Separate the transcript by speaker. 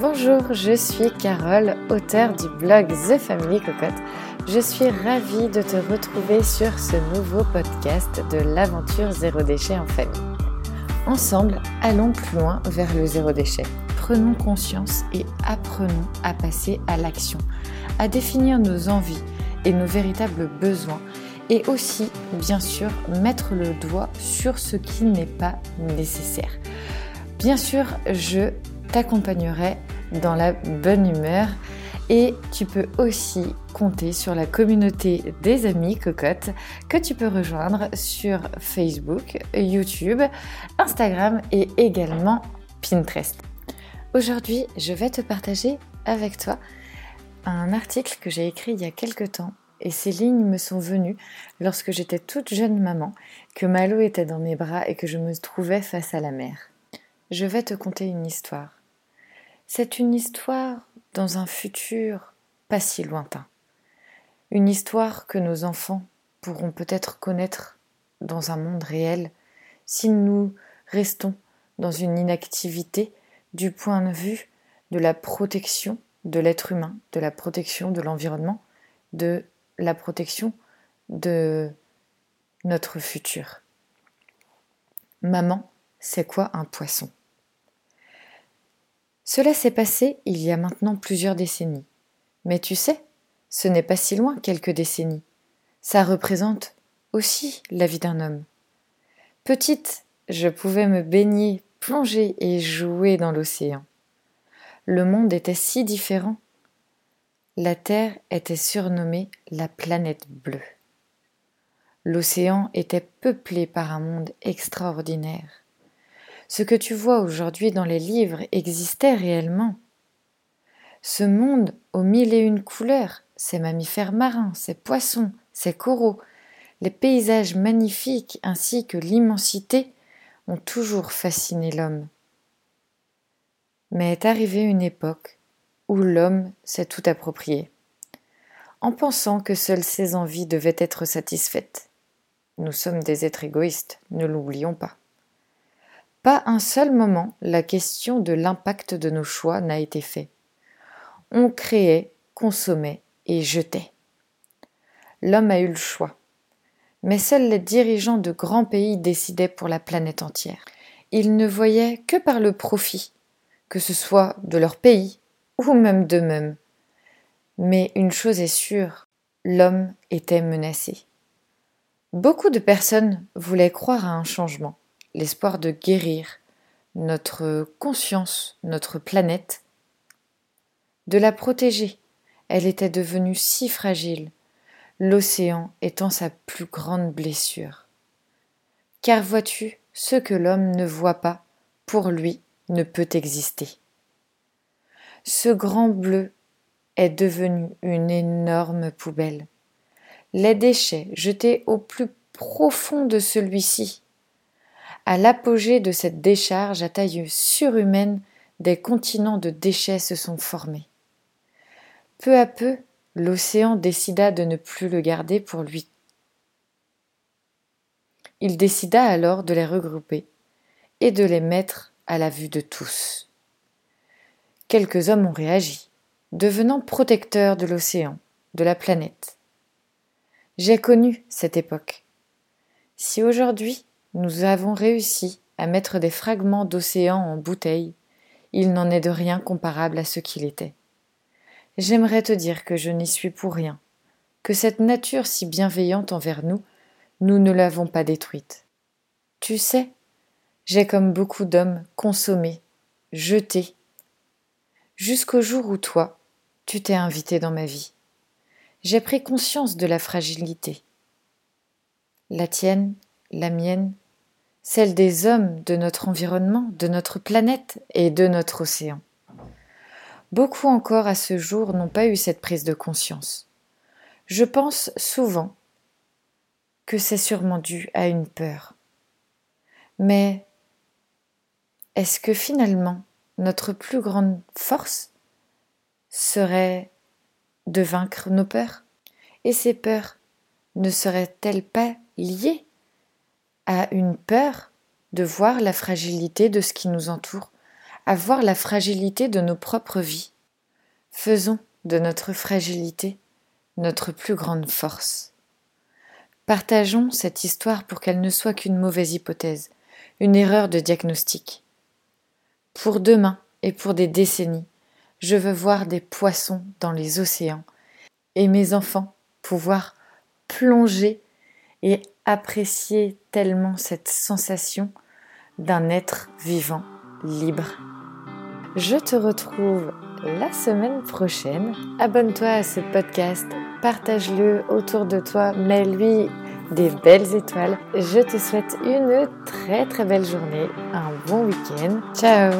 Speaker 1: Bonjour, je suis Carole, auteure du blog The Family Cocotte. Je suis ravie de te retrouver sur ce nouveau podcast de l'aventure zéro déchet en famille. Ensemble, allons plus loin vers le zéro déchet. Prenons conscience et apprenons à passer à l'action, à définir nos envies et nos véritables besoins et aussi, bien sûr, mettre le doigt sur ce qui n'est pas nécessaire. Bien sûr, je t'accompagnerai dans la bonne humeur et tu peux aussi compter sur la communauté des amis cocottes que tu peux rejoindre sur Facebook, YouTube, Instagram et également Pinterest. Aujourd'hui, je vais te partager avec toi un article que j'ai écrit il y a quelque temps et ces lignes me sont venues lorsque j'étais toute jeune maman, que Malo était dans mes bras et que je me trouvais face à la mer. Je vais te conter une histoire. C'est une histoire dans un futur pas si lointain. Une histoire que nos enfants pourront peut-être connaître dans un monde réel si nous restons dans une inactivité du point de vue de la protection de l'être humain, de la protection de l'environnement, de la protection de notre futur. Maman, c'est quoi un poisson? Cela s'est passé il y a maintenant plusieurs décennies. Mais tu sais, ce n'est pas si loin quelques décennies. Ça représente aussi la vie d'un homme. Petite, je pouvais me baigner, plonger et jouer dans l'océan. Le monde était si différent la Terre était surnommée la planète bleue. L'océan était peuplé par un monde extraordinaire. Ce que tu vois aujourd'hui dans les livres existait réellement. Ce monde aux mille et une couleurs, ces mammifères marins, ces poissons, ces coraux, les paysages magnifiques ainsi que l'immensité ont toujours fasciné l'homme. Mais est arrivée une époque où l'homme s'est tout approprié, en pensant que seules ses envies devaient être satisfaites. Nous sommes des êtres égoïstes, ne l'oublions pas. Pas un seul moment la question de l'impact de nos choix n'a été fait. On créait, consommait et jetait. L'homme a eu le choix. Mais seuls les dirigeants de grands pays décidaient pour la planète entière. Ils ne voyaient que par le profit, que ce soit de leur pays, ou même d'eux-mêmes. Mais une chose est sûre, l'homme était menacé. Beaucoup de personnes voulaient croire à un changement, l'espoir de guérir notre conscience, notre planète, de la protéger. Elle était devenue si fragile, l'océan étant sa plus grande blessure. Car vois-tu, ce que l'homme ne voit pas, pour lui, ne peut exister ce grand bleu est devenu une énorme poubelle. Les déchets jetés au plus profond de celui-ci. À l'apogée de cette décharge à taille surhumaine, des continents de déchets se sont formés. Peu à peu, l'océan décida de ne plus le garder pour lui. Il décida alors de les regrouper et de les mettre à la vue de tous quelques hommes ont réagi, devenant protecteurs de l'océan, de la planète. J'ai connu cette époque. Si aujourd'hui nous avons réussi à mettre des fragments d'océan en bouteilles, il n'en est de rien comparable à ce qu'il était. J'aimerais te dire que je n'y suis pour rien, que cette nature si bienveillante envers nous, nous ne l'avons pas détruite. Tu sais, j'ai comme beaucoup d'hommes consommé, jeté jusqu'au jour où toi, tu t'es invité dans ma vie. J'ai pris conscience de la fragilité. La tienne, la mienne, celle des hommes, de notre environnement, de notre planète et de notre océan. Beaucoup encore à ce jour n'ont pas eu cette prise de conscience. Je pense souvent que c'est sûrement dû à une peur. Mais est-ce que finalement notre plus grande force serait de vaincre nos peurs? Et ces peurs ne seraient-elles pas liées à une peur de voir la fragilité de ce qui nous entoure, à voir la fragilité de nos propres vies. Faisons de notre fragilité notre plus grande force. Partageons cette histoire pour qu'elle ne soit qu'une mauvaise hypothèse, une erreur de diagnostic. Pour demain et pour des décennies, je veux voir des poissons dans les océans et mes enfants pouvoir plonger et apprécier tellement cette sensation d'un être vivant, libre. Je te retrouve la semaine prochaine. Abonne-toi à ce podcast, partage-le autour de toi, mets-lui des belles étoiles. Je te souhaite une très très belle journée, un bon week-end. Ciao